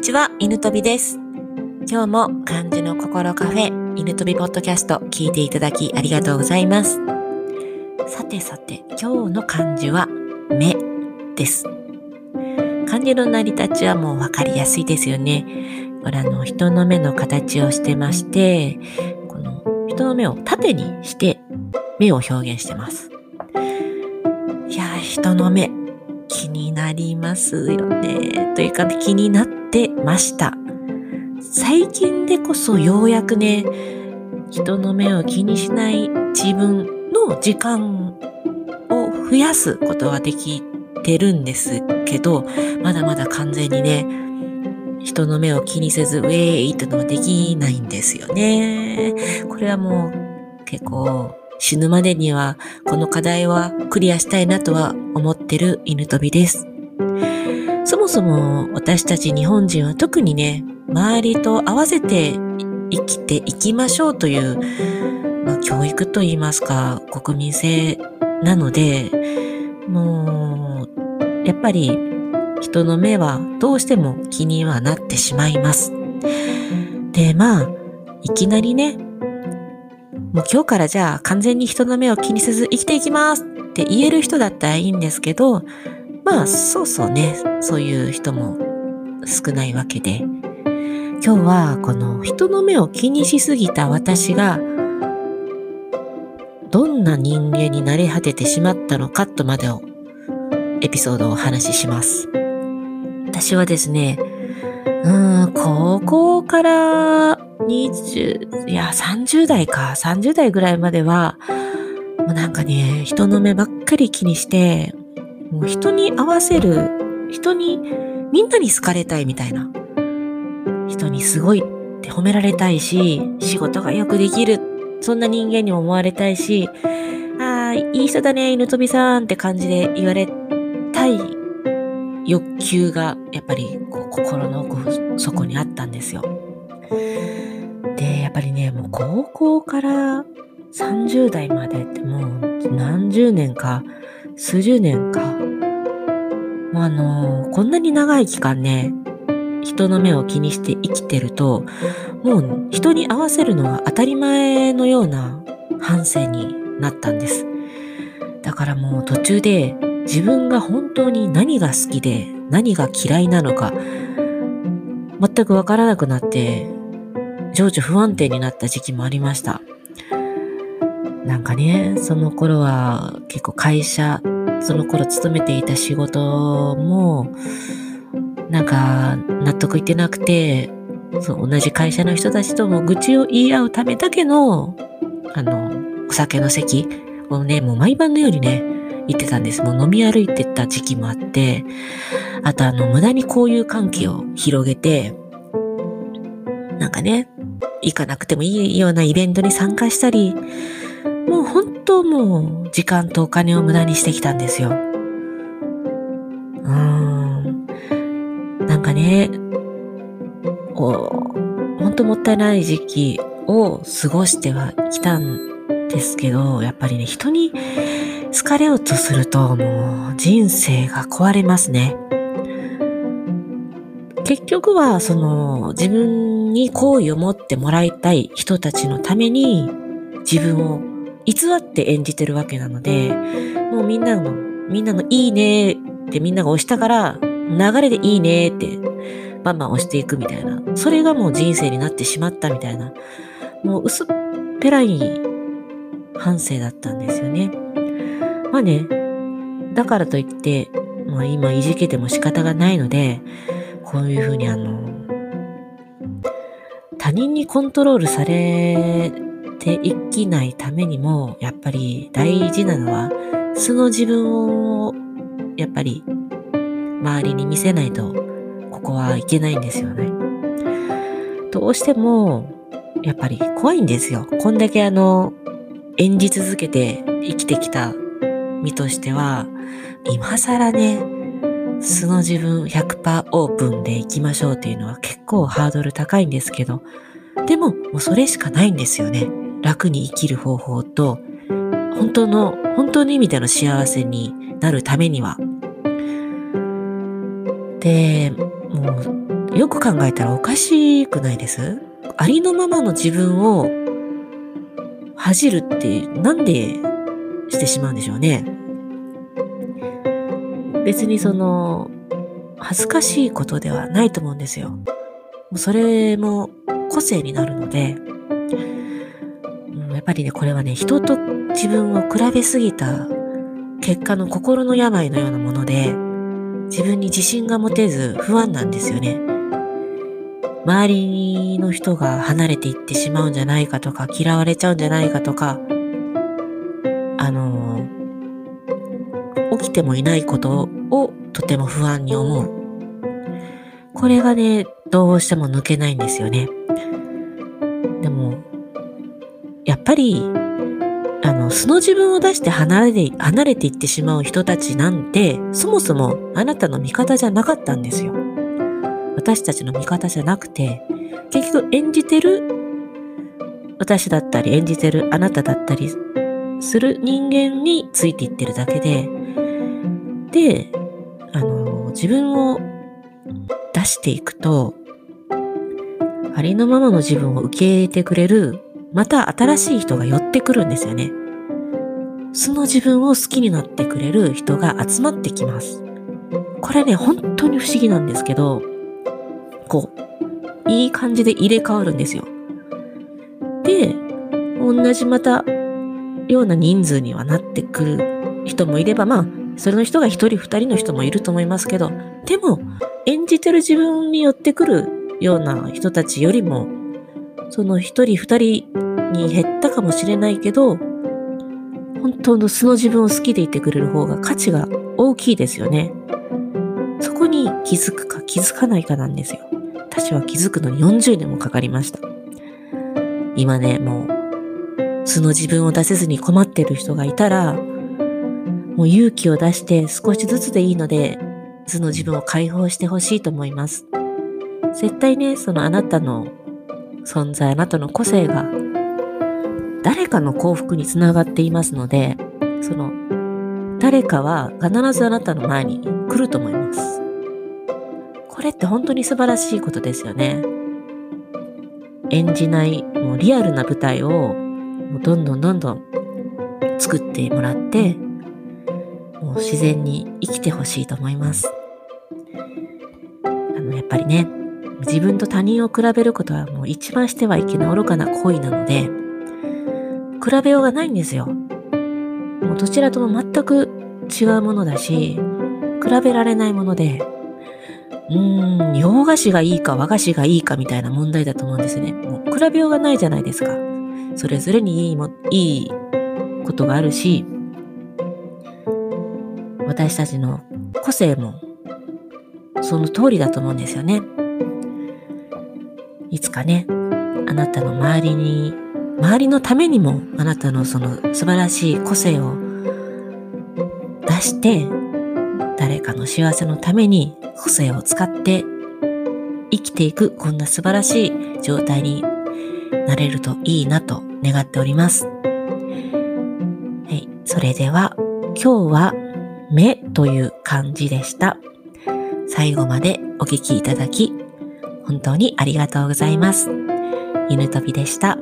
にちは、犬飛びです。今日も漢字の心カフェ、犬飛びポッドキャスト聞いていただきありがとうございます。さてさて、今日の漢字は目です。漢字の成り立ちはもうわかりやすいですよね。これあの、人の目の形をしてまして、この人の目を縦にして目を表現してます。いや、人の目、気になりますよね。というか、気になってました。最近でこそようやくね、人の目を気にしない自分の時間を増やすことはできてるんですけど、まだまだ完全にね、人の目を気にせず、ウェーイってのはできないんですよね。これはもう結構死ぬまでにはこの課題はクリアしたいなとは思ってる犬飛びです。そもそも私たち日本人は特にね、周りと合わせて生きていきましょうという、まあ、教育といいますか、国民性なので、もう、やっぱり人の目はどうしても気にはなってしまいます。で、まあ、いきなりね、もう今日からじゃあ完全に人の目を気にせず生きていきますって言える人だったらいいんですけど、まあそうそうね、そういう人も少ないわけで、今日はこの人の目を気にしすぎた私が、どんな人間になり果ててしまったのかとまでを、エピソードをお話しします。私はですね、うん、高校から20、いや、30代か、30代ぐらいまでは、もうなんかね、人の目ばっかり気にして、もう人に合わせる、人に、みんなに好かれたいみたいな。人にすごいって褒められたいし、仕事がよくできる、そんな人間にも思われたいし、ああ、いい人だね、犬飛びさんって感じで言われたい欲求が、やっぱりこう心の奥底にあったんですよ。で、やっぱりね、もう高校から30代までってもう何十年か、数十年か。もうあのこんなに長い期間ね、人の目を気にして生きてると、もう人に合わせるのは当たり前のような反省になったんです。だからもう途中で自分が本当に何が好きで何が嫌いなのか、全くわからなくなって、情緒不安定になった時期もありました。なんかね、その頃は結構会社、その頃勤めていた仕事も、なんか納得いってなくて、そう同じ会社の人たちとも愚痴を言い合うためだけの、あの、お酒の席をね、もう毎晩のようにね、行ってたんです。もう飲み歩いてた時期もあって、あとあの、無駄に交友関係を広げて、なんかね、行かなくてもいいようなイベントに参加したり、もう本当もう時間とお金を無駄にしてきたんですよ。うーん。なんかね、お本当もったいない時期を過ごしてはきたんですけど、やっぱりね、人に好かれようとするともう人生が壊れますね。結局は、その、自分に好意を持ってもらいたい人たちのために、自分を偽って演じてるわけなので、もうみんなの、みんなのいいねってみんなが押したから、流れでいいねって、バンバン押していくみたいな。それがもう人生になってしまったみたいな。もう薄っぺらい反省だったんですよね。まあね、だからといって、まあ今いじけても仕方がないので、こういうふうにあの、他人にコントロールされていきないためにも、やっぱり大事なのは、素の自分を、やっぱり、周りに見せないと、ここはいけないんですよね。どうしても、やっぱり怖いんですよ。こんだけあの、演じ続けて生きてきた身としては、今更ね、素の自分100%オープンでいきましょうっていうのは結構ハードル高いんですけど、でももうそれしかないんですよね。楽に生きる方法と、本当の、本当の意味での幸せになるためには。で、もう、よく考えたらおかしくないです？ありのままの自分を恥じるってなんでしてしまうんでしょうね。別にその、恥ずかしいことではないと思うんですよ。それも個性になるので、やっぱりね、これはね、人と自分を比べすぎた結果の心の病のようなもので、自分に自信が持てず不安なんですよね。周りの人が離れていってしまうんじゃないかとか、嫌われちゃうんじゃないかとか、あの起きてもいないことをとても不安に思う。これがね、どうしても抜けないんですよね。でも、やっぱり、あの、素の自分を出して離れて、離れていってしまう人たちなんて、そもそもあなたの味方じゃなかったんですよ。私たちの味方じゃなくて、結局演じてる私だったり、演じてるあなただったりする人間についていってるだけで、で、あの、自分を出していくと、ありのままの自分を受け入れてくれる、また新しい人が寄ってくるんですよね。素の自分を好きになってくれる人が集まってきます。これね、本当に不思議なんですけど、こう、いい感じで入れ替わるんですよ。で、同じまた、ような人数にはなってくる人もいれば、まあ、それの人が一人二人の人もいると思いますけど、でも、演じてる自分に寄ってくるような人たちよりも、その一人二人に減ったかもしれないけど、本当の素の自分を好きでいてくれる方が価値が大きいですよね。そこに気づくか気づかないかなんですよ。私は気づくのに40年もかかりました。今ね、もう、素の自分を出せずに困ってる人がいたら、もう勇気を出して少しずつでいいので、素の自分を解放してほしいと思います。絶対ね、そのあなたの存在、あなたの個性が誰かの幸福につながっていますので、その誰かは必ずあなたの前に来ると思います。これって本当に素晴らしいことですよね。演じないもうリアルな舞台をもうどんどんどんどん作ってもらってもう自然に生きてほしいと思います。あの、やっぱりね、自分と他人を比べることはもう一番してはいけない愚かな行為なので、比べようがないんですよ。もうどちらとも全く違うものだし、比べられないもので、うーん、洋菓子がいいか和菓子がいいかみたいな問題だと思うんですね。もう比べようがないじゃないですか。それぞれにいいも、いいことがあるし、私たちの個性もその通りだと思うんですよね。いつかね、あなたの周りに、周りのためにもあなたのその素晴らしい個性を出して、誰かの幸せのために個性を使って生きていくこんな素晴らしい状態になれるといいなと願っております。はい。それでは今日は目という漢字でした。最後までお聞きいただき、本当にありがとうございます。犬飛びでした。